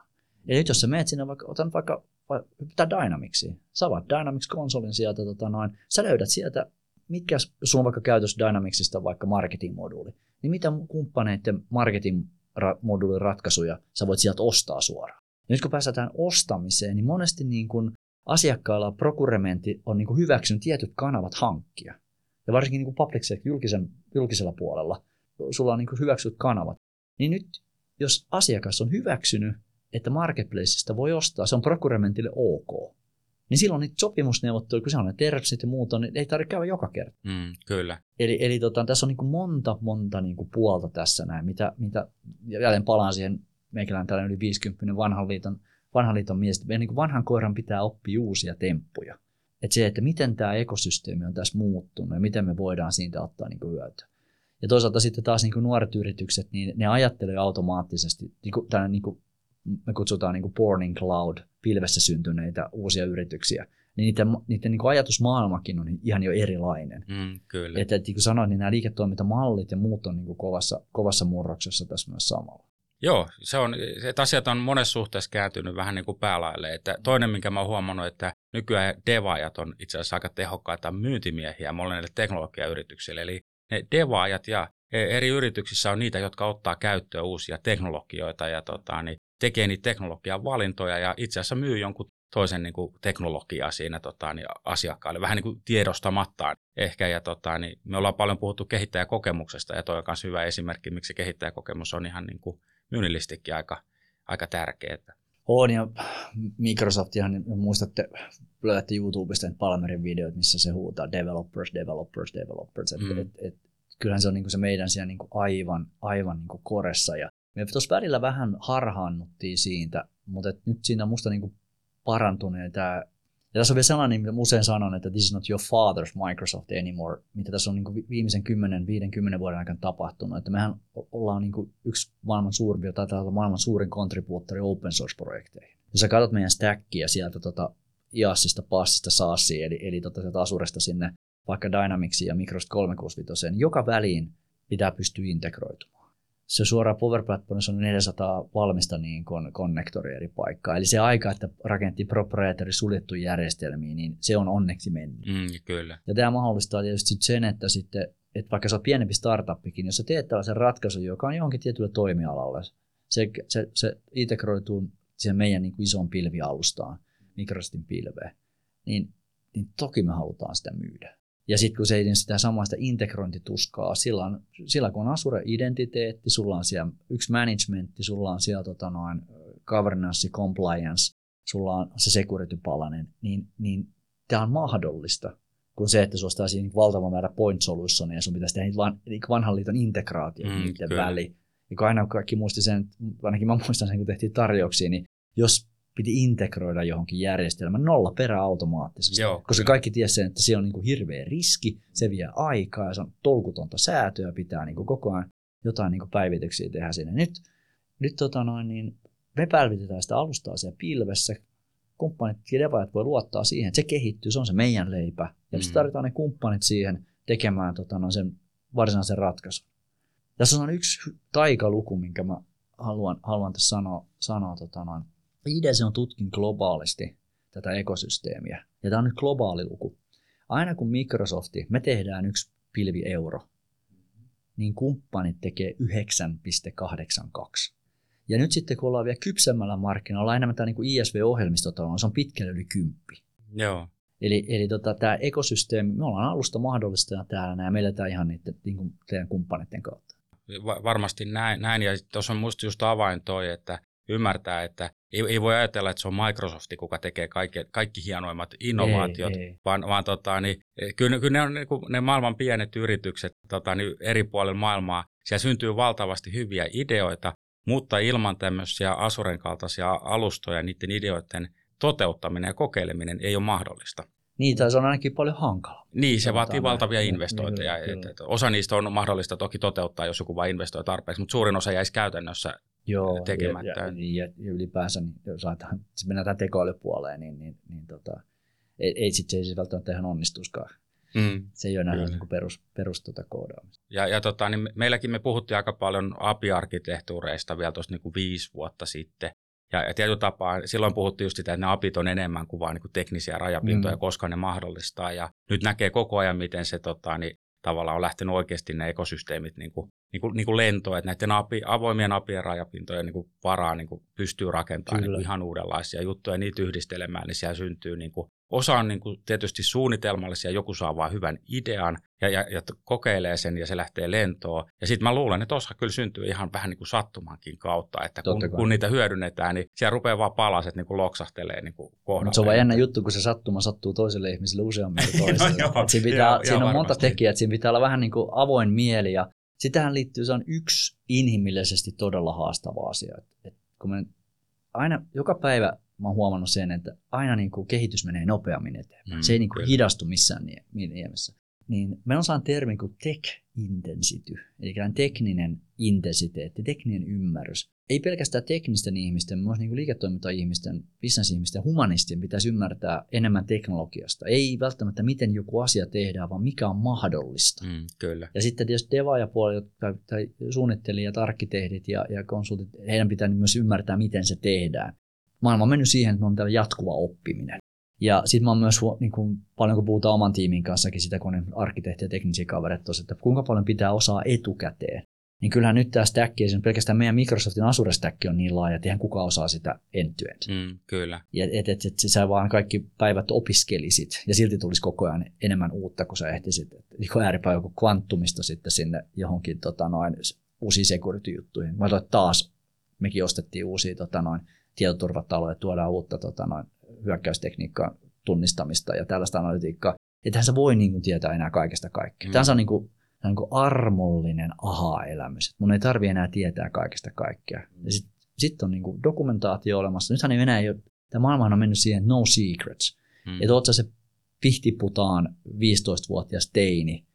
Ja nyt jos sä menet sinne, vaikka, otan vaikka, vaikka Dynamicsia, sä avaat Dynamics-konsolin sieltä, tota noin, sä löydät sieltä, mitkä sulla on vaikka käytössä Dynamicsista vaikka marketing-moduuli, niin mitä kumppaneiden marketing-moduulin ratkaisuja sä voit sieltä ostaa suoraan. Ja nyt kun päästään ostamiseen, niin monesti niin kuin asiakkailla prokurementti on niin kuin hyväksynyt tietyt kanavat hankkia. Ja varsinkin niin public sector, julkisen, julkisella puolella, sulla on niin kuin hyväksytyt kanavat. Niin nyt, jos asiakas on hyväksynyt että marketplaceista voi ostaa, se on prokurementille ok. Niin silloin niitä sopimusneuvotteluja, kun se on ne terpsit ja muuta, niin ei tarvitse käydä joka kerta. Mm, kyllä. Eli, eli tota, tässä on niin monta, monta niin puolta tässä näin, mitä, mitä jälleen palaan siihen, meikälään tällainen yli 50 vanhan liiton, vanhan liiton mies, niin kuin vanhan koiran pitää oppia uusia temppuja. Että se, että miten tämä ekosysteemi on tässä muuttunut ja miten me voidaan siitä ottaa niin hyötyä. Ja toisaalta sitten taas niin nuoret yritykset, niin ne ajattelee automaattisesti, niin kuin, niin kuin me kutsutaan niin kuin born in cloud, pilvessä syntyneitä uusia yrityksiä, niin niiden, niiden niin kuin ajatusmaailmakin on ihan jo erilainen. Mm, kyllä. Että, että niin kuin sanoin, niin nämä liiketoimintamallit ja muut on niin kovassa, kovassa murroksessa tässä myös samalla. Joo, se on, että asiat on monessa suhteessa kääntynyt vähän niin kuin päälaille. Että toinen, minkä mä oon huomannut, että nykyään devaajat on itse asiassa aika tehokkaita myyntimiehiä monelle teknologiayrityksille. Eli ne devaajat ja eri yrityksissä on niitä, jotka ottaa käyttöön uusia teknologioita ja tota, niin tekee niitä teknologian valintoja ja itse asiassa myy jonkun toisen niin kuin teknologiaa siinä tota, niin asiakkaille, vähän niin kuin tiedostamattaan ehkä. Ja tota, niin me ollaan paljon puhuttu kehittäjäkokemuksesta ja toi on myös hyvä esimerkki, miksi kehittäjäkokemus on ihan niin kuin myynnillistikin aika, aika tärkeää. On ja Microsoftihan, muistatte, löydätte YouTubesta Palmerin videot, missä se huutaa developers, developers, developers. Mm. Et, et, et, kyllähän se on niin kuin se meidän siellä niin kuin aivan, aivan niin kuin koressa. Ja me tuossa välillä vähän harhaannuttiin siitä, mutta et nyt siinä musta niin kuin parantunut. Tämä, ja tässä on vielä sellainen, mitä usein sanon, että this is not your father's Microsoft anymore, mitä tässä on niin kuin viimeisen 10-50 vuoden aikana tapahtunut. Että mehän ollaan niin kuin yksi maailman suurimpia, tai maailman suurin kontribuuttori open source-projekteihin. Jos sä katsot meidän stackia sieltä tota, IASista, Passista, SaaSiin, eli, eli tota, sieltä Asuresta sinne vaikka Dynamicsiin ja Microsoft 365, niin joka väliin pitää pystyä integroitumaan se suora Power Platformissa on 400 valmista niin kon, konnektoria eri paikkaa. Eli se aika, että rakentti proprietary suljettu järjestelmiä, niin se on onneksi mennyt. Mm, kyllä. Ja tämä mahdollistaa tietysti sen, että sitten että vaikka se on pienempi startuppikin, jos sä teet tällaisen ratkaisun, joka on johonkin tietylle toimialalle, se, se, se integroituu siihen meidän niin kuin isoon pilvialustaan, Microsoftin pilveen, niin, niin toki me halutaan sitä myydä. Ja sitten kun se ei sitä samaista integrointituskaa, silloin, silloin kun on Azure-identiteetti, sulla on siellä yksi managementti, sulla on siellä tota noin governance, compliance, sulla on se security-palanen, niin, niin tämä on mahdollista kuin se, että sulla olisi niin valtava määrä point solutionia ja sun pitäisi tehdä van, niin vanhan liiton integraatio mm, niiden väliin. Ja kun aina kaikki muisti sen, ainakin mä muistan sen, kun tehtiin tarjouksia, niin jos piti integroida johonkin järjestelmään nolla perä automaattisesti. Joo, koska kyllä. kaikki tiesi sen, että se on niin kuin hirveä riski, se vie aikaa ja se on tolkutonta säätöä, pitää niin kuin koko ajan jotain niin kuin päivityksiä tehdä sinne. Nyt, nyt tota noin, niin me päivitetään sitä alustaa siellä pilvessä, kumppanit ja devaajat voi luottaa siihen, että se kehittyy, se on se meidän leipä. Ja mm. tarvitaan ne kumppanit siihen tekemään tota, noin sen varsinaisen ratkaisun. Tässä on yksi taikaluku, minkä mä haluan, haluan tässä sanoa, sanoa tota noin, IDC on tutkin globaalisti tätä ekosysteemiä, ja tämä on nyt globaali luku. Aina kun Microsofti, me tehdään yksi pilvi euro, niin kumppanit tekee 9,82. Ja nyt sitten kun ollaan vielä kypsemmällä markkinoilla, enemmän tämä niin ISV-ohjelmistot on, se on pitkälle yli kymppi. Joo. Eli, eli tota, tämä ekosysteemi, me ollaan alusta mahdollistajana täällä ja me eletään ihan niiden niin kuin teidän kumppaneiden kautta. Va- varmasti näin, näin. ja tuossa on minusta just avain toi, että ymmärtää, että ei, ei voi ajatella, että se on Microsofti, kuka tekee kaikki, kaikki hienoimmat innovaatiot, ei, ei. vaan, vaan tota, niin, kyllä, kyllä ne on niin ne maailman pienet yritykset tota, niin eri puolilla maailmaa. Siellä syntyy valtavasti hyviä ideoita, mutta ilman tämmöisiä Asuren kaltaisia alustoja, niiden ideoiden toteuttaminen ja kokeileminen ei ole mahdollista. Niin, tai se on ainakin paljon hankala. Niin, se vaatii valtavia investointeja. Kyllä, kyllä. Osa niistä on mahdollista toki toteuttaa, jos joku vain investoi tarpeeksi, mutta suurin osa jäisi käytännössä Joo, tekemättä. Ja, ja, ja ylipäänsä, niin jos ajatellaan, että mennään tähän tekoälypuoleen, niin, niin, niin tota, ei, ei sitten se ei välttämättä ihan onnistuskaan. Mm, se ei ole enää niin perus, perus tuota koodaamista. Ja, ja tota, niin meilläkin me puhuttiin aika paljon API-arkkitehtuureista vielä tuosta niin viisi vuotta sitten. Ja, ja tietyllä tapaa silloin puhuttiin just sitä, että ne apit on enemmän kuin vain niin kuin teknisiä rajapintoja, mm. koska ne mahdollistaa. Ja nyt näkee koko ajan, miten se tota, niin, tavallaan on lähtenyt oikeasti ne ekosysteemit niin kuin, niin kuin, niin kuin lentoon, että näiden api, avoimien apien rajapintojen niin kuin varaa niin kuin pystyy rakentamaan niin kuin ihan uudenlaisia juttuja ja niitä yhdistelemään, niin siellä syntyy niin kuin Osa on niin kuin tietysti suunnitelmallisia, joku saa vain hyvän idean ja, ja, ja kokeilee sen ja se lähtee lentoon. Ja sitten mä luulen, että osa kyllä syntyy ihan vähän niin kuin sattumankin kautta, että kun, kun niitä hyödynnetään, niin siellä rupeaa vaan palaset niin kuin loksahtelee niin kuin Mutta se on vaan jännä juttu, kun se sattuma sattuu toiselle ihmiselle useammin kuin toiselle. no, joo, siinä, pitää, joo, siinä on monta tekijää, että siinä pitää olla vähän niin kuin avoin mieli ja sitähän liittyy, se on yksi inhimillisesti todella haastava asia. Et, et kun me aina joka päivä mä oon huomannut sen, että aina niin kuin kehitys menee nopeammin eteenpäin. Mm, se ei niin kuin hidastu missään niemessä. Niin me on saanut termi kuin tech intensity, eli tekninen intensiteetti, tekninen ymmärrys. ei pelkästään teknisten ihmisten, myös niin liiketoiminta-ihmisten, bisnesihmisten, humanistien pitäisi ymmärtää enemmän teknologiasta. Ei välttämättä miten joku asia tehdään, vaan mikä on mahdollista. Mm, kyllä. Ja sitten tietysti devaajapuoli, tai, tai suunnittelijat, arkkitehdit ja, ja konsultit, heidän pitää myös ymmärtää, miten se tehdään. Maailma on mennyt siihen, että on tällä jatkuva oppiminen. Ja sitten mä oon myös, niin kuin, paljon kun puhutaan oman tiimin kanssakin sitä, kun arkkitehti ja teknisiä kavereita, että kuinka paljon pitää osaa etukäteen niin kyllähän nyt tämä stack, pelkästään meidän Microsoftin Azure stack on niin laaja, että eihän kukaan osaa sitä end-to-end. Mm, kyllä. Ja et, et, et, sä vaan kaikki päivät opiskelisit, ja silti tulisi koko ajan enemmän uutta, kun sä ehtisit, niin ääripää joku kvanttumista sitten sinne johonkin tota, noin, uusiin security-juttuihin. Mä taas mekin ostettiin uusia tota, noin, tietoturvataloja, tuodaan uutta tota, noin, hyökkäystekniikkaa tunnistamista ja tällaista analytiikkaa. Että sä voi niin kuin, tietää enää kaikesta kaikkea. Mm. Tämä on niin kuin, niin kuin armollinen aha-elämys. Mun ei tarvi enää tietää kaikesta kaikkea. Ja sitten sit on niin kuin dokumentaatio olemassa. Nythän ei enää ole, tämä maailma on mennyt siihen no secrets. Hmm. Että oot se pihtiputaan 15-vuotias teini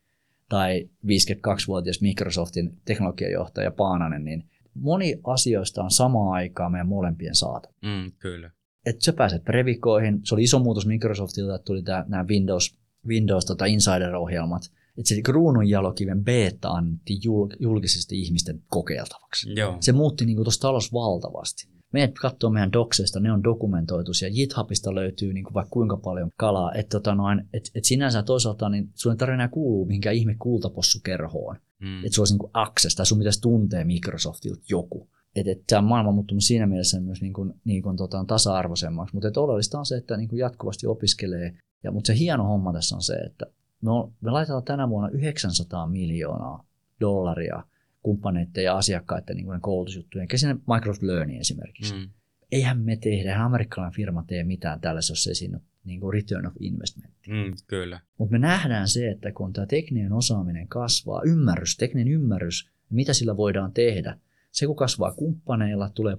tai 52-vuotias Microsoftin teknologiajohtaja Paananen, niin moni asioista on samaan aikaan meidän molempien saata. Mm, kyllä. Että sä pääset previkoihin. Se oli iso muutos Microsoftilta, että tuli nämä Windows, Windows tota Insider-ohjelmat – että se kruununjalokiven beta annettiin julkisesti ihmisten kokeiltavaksi. Joo. Se muutti niin tuossa talossa valtavasti. Meidät katsoo meidän dokseista, ne on dokumentoitu ja GitHubista löytyy niin kuin vaikka kuinka paljon kalaa. Että tota noin, et, et sinänsä toisaalta niin sun ei tarvitse enää kuulua mihinkään ihme kultapossukerhoon. Mm. Että se olisi niin kuin access tai sun pitäisi tuntea Microsoftilta joku. Että et, tämä maailma on muuttunut siinä mielessä myös niin kuin, niin kuin, tota, tasa-arvoisemmaksi. Mutta oleellista on se, että niin kuin jatkuvasti opiskelee. Ja, mutta se hieno homma tässä on se, että me, on, me laitetaan tänä vuonna 900 miljoonaa dollaria kumppaneiden ja asiakkaiden niin kuin koulutusjuttujen, sinne Microsoft Learning esimerkiksi. Mm. Eihän me tehdä, eihän amerikkalainen firma tee mitään tällaisessa, jos ei siinä ole niin kuin return of investment. Mm, kyllä. Mutta me nähdään se, että kun tämä tekninen osaaminen kasvaa, ymmärrys, tekninen ymmärrys, mitä sillä voidaan tehdä, se kun kasvaa kumppaneilla, tulee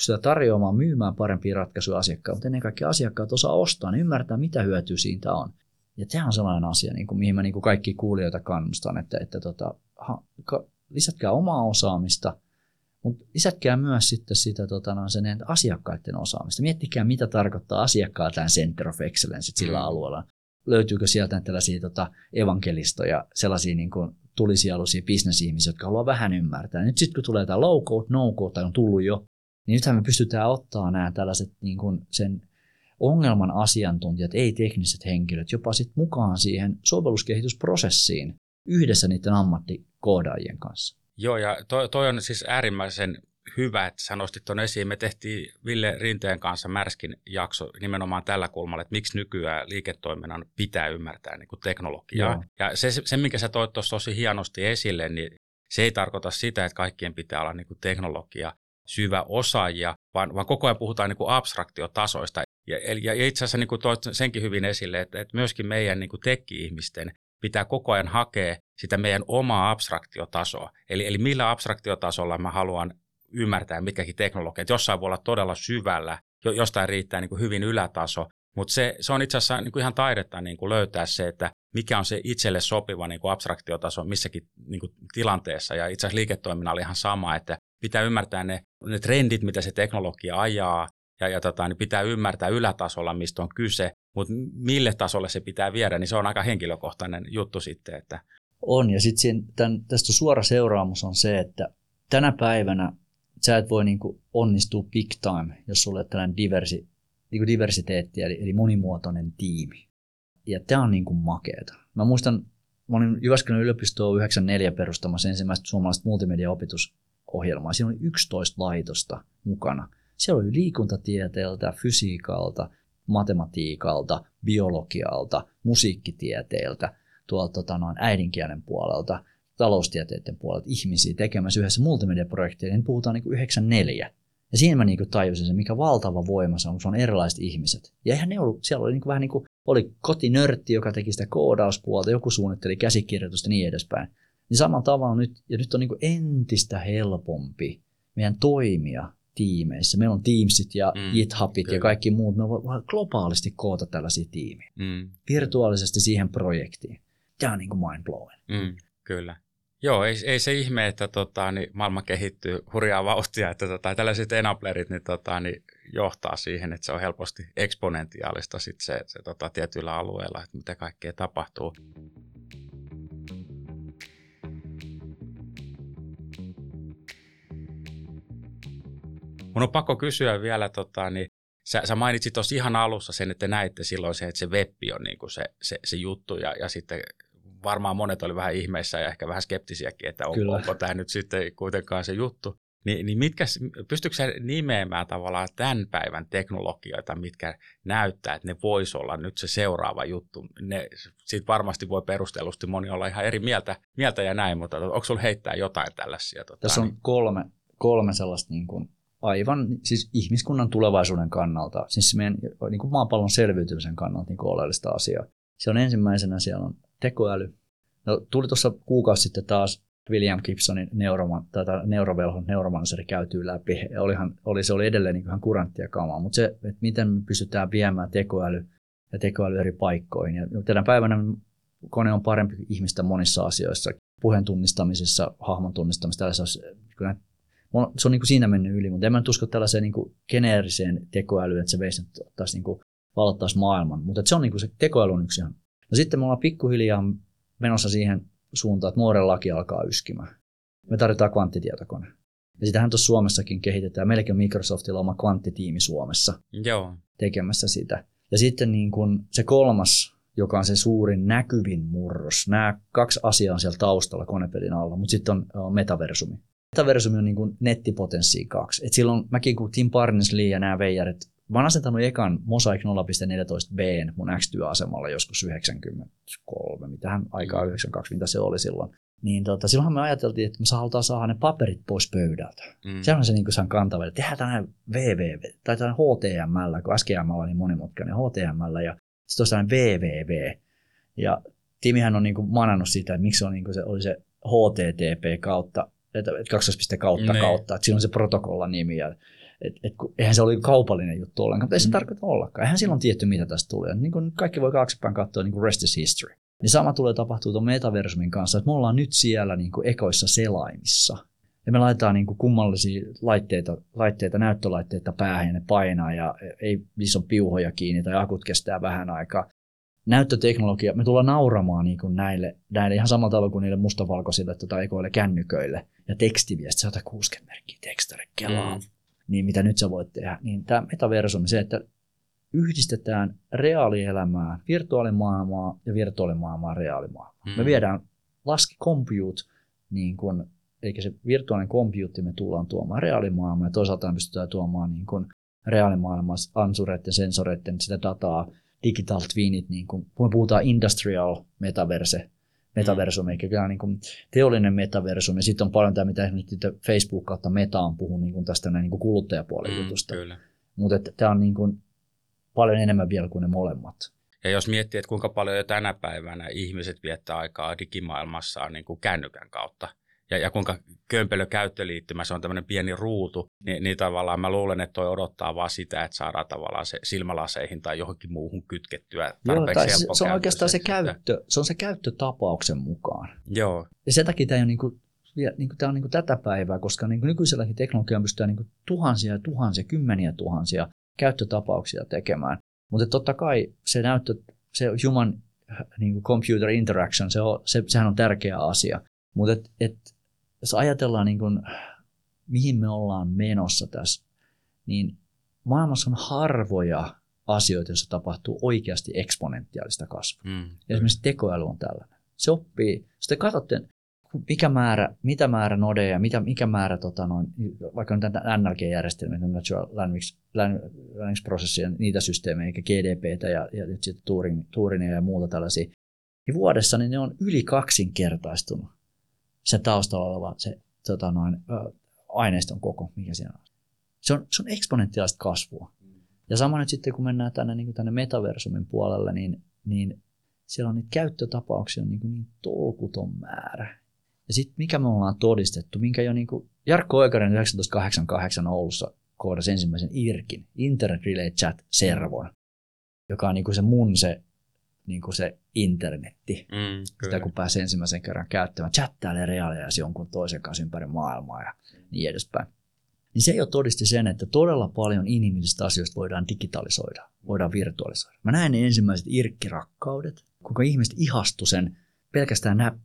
sitä tarjoamaan, myymään parempia ratkaisuja asiakkaille, mutta ennen kaikkea asiakkaat osaa ostaa, niin ymmärtää, mitä hyötyä siitä on. Ja tämä on sellainen asia, niin kuin, mihin mä niin kuin kaikki kuulijoita kannustan, että, että tota, ha, ka, lisätkää omaa osaamista, mutta lisätkää myös sitten sitä tota, no, sen asiakkaiden osaamista. Miettikää, mitä tarkoittaa asiakkaa tämän Center of Excellence sillä mm. alueella. Löytyykö sieltä tällaisia tota, evankelistoja, sellaisia niin kuin tulisijaluisia bisnesihmisiä, jotka haluaa vähän ymmärtää. Nyt sitten kun tulee tämä low code, no code, tai on tullut jo, niin nythän me pystytään ottaa nämä tällaiset niin kuin sen ongelman asiantuntijat, ei tekniset henkilöt, jopa sitten mukaan siihen sovelluskehitysprosessiin yhdessä niiden ammattikoodaajien kanssa. Joo, ja toi, toi on siis äärimmäisen hyvä, että sä nostit tuon esiin. Me tehtiin Ville Rinteen kanssa Märskin jakso nimenomaan tällä kulmalla, että miksi nykyään liiketoiminnan pitää ymmärtää niin kuin teknologiaa. Joo. Ja se, se, minkä sä toit tuossa tosi hienosti esille, niin se ei tarkoita sitä, että kaikkien pitää olla niin kuin teknologia syvä osaajia, vaan, vaan koko ajan puhutaan niin kuin abstraktiotasoista. Ja, ja itse asiassa niin kuin toit senkin hyvin esille, että, että myöskin meidän niin kuin tekki-ihmisten pitää koko ajan hakea sitä meidän omaa abstraktiotasoa. Eli, eli millä abstraktiotasolla mä haluan ymmärtää mitkäkin teknologiat. Jossain voi olla todella syvällä, jostain riittää niin kuin hyvin ylätaso, mutta se, se on itse asiassa niin kuin ihan taidetta niin kuin löytää se, että mikä on se itselle sopiva niin kuin abstraktiotaso missäkin niin kuin tilanteessa. Ja itse asiassa liiketoiminnalla ihan sama, että pitää ymmärtää ne, ne trendit, mitä se teknologia ajaa, ja, ja tota, niin pitää ymmärtää ylätasolla, mistä on kyse, mutta mille tasolle se pitää viedä, niin se on aika henkilökohtainen juttu sitten. Että... On, ja sitten tästä suora seuraamus on se, että tänä päivänä sä et voi niinku onnistua big time, jos sulle tällainen diversi, niinku diversiteetti, eli, eli monimuotoinen tiimi. Ja tämä on niinku makeeta. Mä muistan, mä olin Jyväskylän yliopistoa 94 perustamassa ensimmäistä suomalaista multimedia-opetusohjelmaa. Siinä oli 11 laitosta mukana – siellä oli liikuntatieteeltä, fysiikalta, matematiikalta, biologialta, musiikkitieteeltä, tuolta tota, noin äidinkielen puolelta, taloustieteiden puolelta ihmisiä tekemässä yhdessä multimediaprojekteja, niin puhutaan niin 94. Ja siinä mä niin tajusin sen, mikä valtava voima se on, kun se on erilaiset ihmiset. Ja eihän ne ollut, siellä oli niin vähän niin kuin, oli kotinörtti, joka teki sitä koodauspuolta, joku suunnitteli käsikirjoitusta ja niin edespäin. Niin samalla tavalla nyt, ja nyt on niin entistä helpompi meidän toimia tiimeissä. Meillä on Teamsit ja mm, GitHubit kyllä. ja kaikki muut. Me voimme globaalisti koota tällaisia tiimiä. Mm. Virtuaalisesti siihen projektiin. Tämä on niin kuin mind blowing. Mm, kyllä. Joo, ei, ei se ihme, että tota, niin maailma kehittyy hurjaa vauhtia, että tota, tällaiset enablerit niin, tota, niin johtaa siihen, että se on helposti eksponentiaalista sit se, se tota, tietyillä alueilla, että mitä kaikkea tapahtuu. Mun on pakko kysyä vielä, tota, niin sä, sä mainitsit tuossa ihan alussa sen, että näitte silloin se, että se webbi on niin kuin se, se, se juttu ja, ja sitten varmaan monet oli vähän ihmeissä ja ehkä vähän skeptisiäkin, että on, onko tämä nyt sitten kuitenkaan se juttu. Ni, niin mitkä, pystytkö sä nimeämään tavallaan tämän päivän teknologioita, mitkä näyttää, että ne voisi olla nyt se seuraava juttu? Ne, siitä varmasti voi perustellusti moni olla ihan eri mieltä, mieltä ja näin, mutta onko sulla heittää jotain tällaisia? Tota, Tässä on niin? kolme, kolme sellaista niin kuin aivan siis ihmiskunnan tulevaisuuden kannalta, siis meidän niin kuin maapallon selviytymisen kannalta niin oleellista asiaa. Se on ensimmäisenä, siellä on tekoäly. No, tuli tuossa kuukausi sitten taas William Gibsonin neuroman, tätä neurovelhon neuromanseri käytyy läpi. Olihan, oli, se oli edelleen niin ihan kuranttia kamaa, mutta se, että miten me pystytään viemään tekoäly ja tekoäly eri paikkoihin. Ja tänä päivänä kone on parempi ihmistä monissa asioissa, puheen tunnistamisessa, hahmon tunnistamisessa, kyllä se on niin kuin siinä mennyt yli, mutta en mä nyt usko tällaiseen niin kuin geneeriseen tekoälyyn, että se veisi taas niin kuin valottaisi maailman, mutta se on niin kuin se tekoäly on yksi ihan. No sitten me ollaan pikkuhiljaa menossa siihen suuntaan, että nuoren laki alkaa yskimään. Me tarvitaan kvanttitietokone. Ja sitähän tuossa Suomessakin kehitetään. Meilläkin on Microsoftilla oma kvanttitiimi Suomessa Joo. tekemässä sitä. Ja sitten niin kuin se kolmas, joka on se suurin näkyvin murros. Nämä kaksi asiaa on siellä taustalla konepelin alla, mutta sitten on, on metaversumi. Metaversumi on niin kuin nettipotenssi 2. Et silloin mäkin kun Tim Berners-Lee ja nämä veijarit, mä oon asentanut ekan Mosaic 0.14b mun X-työasemalla joskus 93, mitähän aikaa 92, mitä se oli silloin. Niin tota, silloinhan me ajateltiin, että me halutaan saada ne paperit pois pöydältä. Mm. Sehän on se niin kuin kantava, että tehdään tällainen VVV, tai tällainen HTML, kun SGML on niin monimutkainen HTML, ja sitten olisi tällainen VVV. Ja Timihän on niin kuin manannut sitä, että miksi se, on niin kuin se oli se HTTP kautta että, että kaksoispiste kautta ne. kautta, että siinä on se protokollan nimi ja et, et, eihän se oli kaupallinen juttu ollenkaan, mutta ei se mm. tarkoita ollakaan. Eihän silloin tietty, mitä tästä tulee. Niin kuin kaikki voi kaksipäin katsoa, niin kuin rest is history. Niin sama tulee tapahtua tuon metaversumin kanssa, että me ollaan nyt siellä niin kuin ekoissa selaimissa. Ja me laitetaan niin kuin kummallisia laitteita, laitteita, näyttölaitteita päähän ja ne painaa ja ei niissä on piuhoja kiinni tai akut kestää vähän aikaa näyttöteknologia, me tullaan nauramaan niin kuin näille, näille ihan samalla tavalla kuin niille mustavalkoisille tota, ekoille kännyköille ja tekstiviesti 160 merkkiä tekstari kelaa, mm. niin mitä nyt sä voit tehdä. Niin tämä metaversumi, se, että yhdistetään reaalielämää, virtuaalimaailmaa ja virtuaalimaailmaa reaalimaailmaa. Mm. Me viedään laski compute, niin kuin, eikä se virtuaalinen compute me tullaan tuomaan reaalimaailmaan ja toisaalta me pystytään tuomaan niin kuin reaalimaailmassa ansureiden, sensoreiden sitä dataa digital twinit, niin kuin, kun me puhutaan industrial metaverse, metaversum, eli kyllä niin kuin teollinen metaversum, ja sitten on paljon tämä, mitä nyt Facebook kautta Meta on puhunut niin kuin tästä näin niin kuin kuluttajapuolen mm, jutusta. Mutta tämä on niin kuin paljon enemmän vielä kuin ne molemmat. Ja jos miettii, että kuinka paljon jo tänä päivänä ihmiset viettää aikaa digimaailmassaan niin kuin kännykän kautta, ja, ja kuinka kömpelö käyttöliittymä, se on tämmöinen pieni ruutu, niin, niin tavallaan mä luulen, että toi odottaa vaan sitä, että saadaan tavallaan se silmälaseihin tai johonkin muuhun kytkettyä tarpeeksi Joo, se, se on oikeastaan se käyttö, se on se käyttötapauksen mukaan. Joo. Ja sen takia tämä on, niin kuin, niin kuin, tämä on niin kuin tätä päivää, koska niin kuin nykyiselläkin teknologialla pystytään niin kuin tuhansia ja tuhansia, kymmeniä tuhansia käyttötapauksia tekemään. Mutta totta kai se näyttö, se human niin kuin computer interaction, se on, se, sehän on tärkeä asia. Mutta et, et jos ajatellaan niin kuin, mihin me ollaan menossa tässä, niin maailmassa on harvoja asioita, joissa tapahtuu oikeasti eksponentiaalista kasvua. Mm. Esimerkiksi tekoäly on tällainen. Se oppii, jos te katsotte, mikä määrä, mitä määrä nodeja, mitä, mikä määrä tota noin, vaikka nyt NLG-järjestelmiä, Natural Language, Language Processien, niitä systeemejä, eikä GDPtä ja, ja nyt sitten Turing, Turingia ja muuta tällaisia, niin vuodessa niin ne on yli kaksinkertaistunut se taustalla oleva se tota noin, aineiston koko, mikä siellä on. Se on, se on eksponentiaalista kasvua. Ja sama nyt sitten, kun mennään tänne, niin tänne metaversumin puolelle, niin, niin siellä on niitä käyttötapauksia niin, niin tolkuton määrä. Ja sitten mikä me ollaan todistettu, minkä jo niin kuin Jarkko Oikainen 1988 Oulussa koodasi ensimmäisen IRKin, Internet Relay Chat Servon, joka on niin kuin se mun se, niin kuin se internetti. Mm, Sitä kun pääsi ensimmäisen kerran käyttämään, chattailee reaaliajassa jonkun toisen kanssa ympäri maailmaa ja niin edespäin. Niin se jo todisti sen, että todella paljon inhimillisistä asioista voidaan digitalisoida, voidaan virtualisoida. Mä näin ne ensimmäiset irkkirakkaudet, kuinka ihmiset ihastu sen pelkästään nä-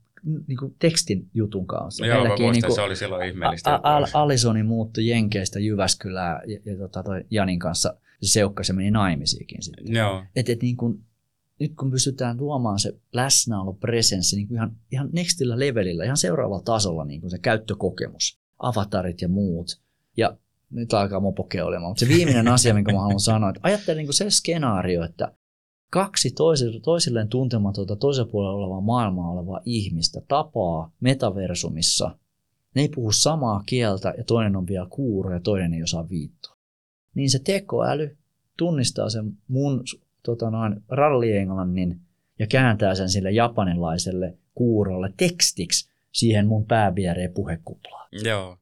niin kuin tekstin jutun kanssa. Joo, mä Meilläkin muistan, niin kuin, se oli silloin ihmeellistä. A- A- Alisoni muuttui Jenkeistä Jyväskylään ja, ja tota, toi Janin kanssa se seukkasi ja meni naimisiinkin sitten. Joo, Et, et niin kun, nyt kun pystytään tuomaan se läsnäolo, presenssi niin ihan, ihan nextillä levelillä, ihan seuraavalla tasolla niin kuin se käyttökokemus, avatarit ja muut. Ja nyt alkaa mopoke olemaan, mutta se viimeinen asia, minkä mä haluan sanoa, että ajattelen niin se skenaario, että kaksi toisilleen, toisilleen tuntematonta toisella puolella olevaa maailmaa olevaa ihmistä tapaa metaversumissa. Ne ei puhu samaa kieltä ja toinen on vielä kuuro ja toinen ei osaa viittoa. Niin se tekoäly tunnistaa sen mun tota noin, rallienglannin ja kääntää sen sille japanilaiselle kuurolle tekstiksi siihen mun pääviereen puhekuplaan. joo.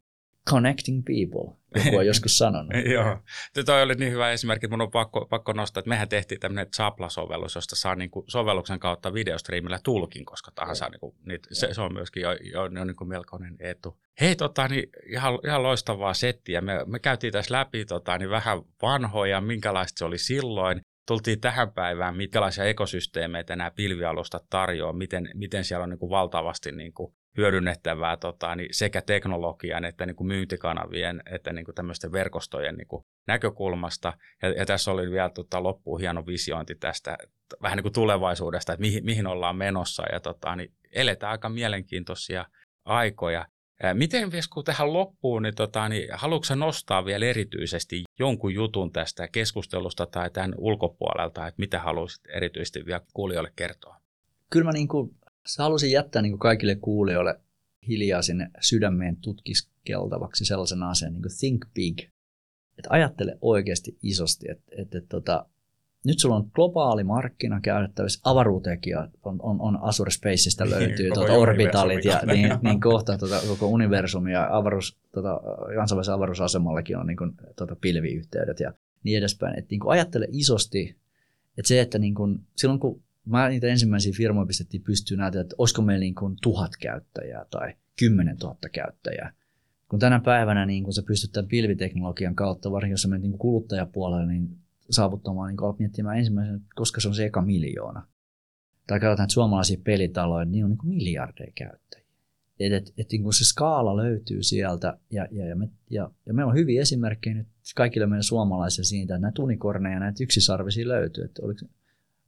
Connecting people, joku on joskus sanonut. Joo. Toi oli niin hyvä esimerkki, että mun on pakko, pakko nostaa, että mehän tehtiin tämmöinen Zapla-sovellus, josta saa niin kuin sovelluksen kautta videostriimillä tulkin koska tahansa. Niin kuin, niin se, se, on myöskin jo, jo, jo niin kuin melkoinen etu. Hei, tota, niin ihan, ihan loistavaa settiä. Me, me käytiin tässä läpi tota, niin vähän vanhoja, minkälaista se oli silloin. Tultiin tähän päivään, minkälaisia ekosysteemeitä nämä pilvialustat tarjoaa, miten, miten siellä on niin kuin valtavasti niin kuin hyödynnettävää tota, niin sekä teknologian että niin kuin myyntikanavien että niin kuin tämmöisten verkostojen niin kuin näkökulmasta. Ja, ja tässä oli vielä tota, loppuun hieno visiointi tästä vähän niin kuin tulevaisuudesta, että mihin, mihin ollaan menossa. Ja tota, niin eletään aika mielenkiintoisia aikoja. Miten Vesku tähän loppuun, niin, tota, niin haluatko nostaa vielä erityisesti jonkun jutun tästä keskustelusta tai tämän ulkopuolelta, että mitä haluaisit erityisesti vielä kuulijoille kertoa? Kyllä mä niin kuin halusin jättää niin kuin kaikille kuulijoille hiljaa sinne sydämeen tutkiskeltavaksi sellaisen asian niin kuin think big. Että ajattele oikeasti isosti, että, että, että tota, nyt sulla on globaali markkina käytettävissä, avaruutekin on, on, on Azure Spaceista löytyy tuota orbitalit ja niin, niin kohta tuota, koko universumi ja avaruus, tuota, kansainvälisen avaruusasemallakin on niin kuin, tuota, pilviyhteydet ja niin edespäin. Että niin kuin ajattele isosti, että se, että niin kuin, silloin kun mä niitä ensimmäisiä firmoja pistettiin pystyyn näitä, että olisiko meillä niin kuin tuhat käyttäjää tai kymmenen tuhatta käyttäjää. Kun tänä päivänä niin kun sä pystyt tämän pilviteknologian kautta, varsinkin jos sä menet niin kuluttajapuolelle, niin saavuttamaan, niin alat miettimään ensimmäisenä, koska se on se eka miljoona. Tai katsotaan, että suomalaisia pelitaloja, niin on niin miljardeja käyttäjiä. Et, et, et, niin se skaala löytyy sieltä, ja, ja, ja, me, ja, ja meillä on hyviä esimerkkejä nyt kaikille meidän suomalaisille siitä, että näitä unikorneja ja näitä yksisarvisia löytyy. Että oliko,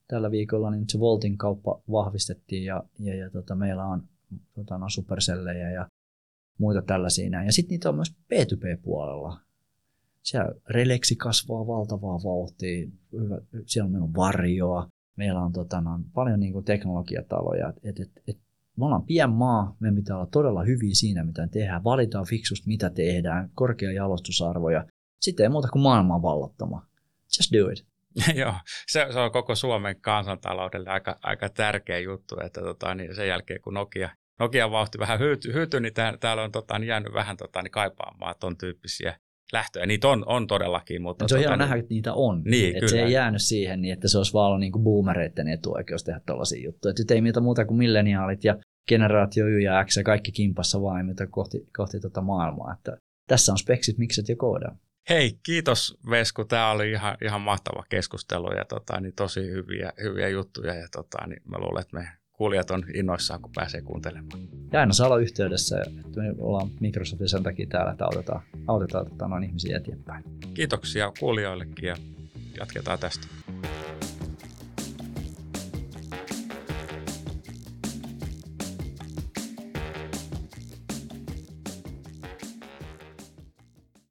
tällä viikolla niin se Voltin kauppa vahvistettiin ja, ja, ja tota, meillä on tota, no, supersellejä ja muita tällaisia. Ja sitten niitä on myös B2B-puolella. Siellä Relexi kasvaa valtavaa vauhtia, siellä meillä on varjoa, meillä on tota, paljon niin kuin, teknologiataloja. Et, et, et, me ollaan pien maa, meidän pitää olla todella hyviä siinä, mitä tehdään. Valitaan fiksusti, mitä tehdään, korkea jalostusarvo ja sitten ei muuta kuin maailman vallottama. Just do it. Joo, se, se on koko Suomen kansantaloudelle aika, aika tärkeä juttu, että tota, niin sen jälkeen kun Nokia, Nokia vauhti vähän hyytyi, hyyty, niin tää, täällä on tota, niin jäänyt vähän tota, niin kaipaamaan ton tyyppisiä lähtöjä. Niitä on, on todellakin. Mutta se on tota, hieno niin, nähdä, että niitä on. Niin, että se ei jäänyt siihen niin, että se olisi vaan ollut niin boomereiden etuoikeus tehdä tällaisia juttuja. Et nyt ei mitä muuta kuin milleniaalit ja generaatio Y ja X ja kaikki kimpassa vaan mitä kohti, kohti tota maailmaa. Että tässä on speksit, mikset ja koodaa. Hei, kiitos Vesku. Tämä oli ihan, ihan mahtava keskustelu ja tota, niin tosi hyviä, hyviä juttuja. Ja tota, niin mä luulen, että me kuulijat on innoissaan, kun pääsee kuuntelemaan. Ja aina saa olla yhteydessä. Että me ollaan Microsoftin sen takia täällä, että autetaan, autetaan tota, noin ihmisiä eteenpäin. Kiitoksia kuulijoillekin ja jatketaan tästä.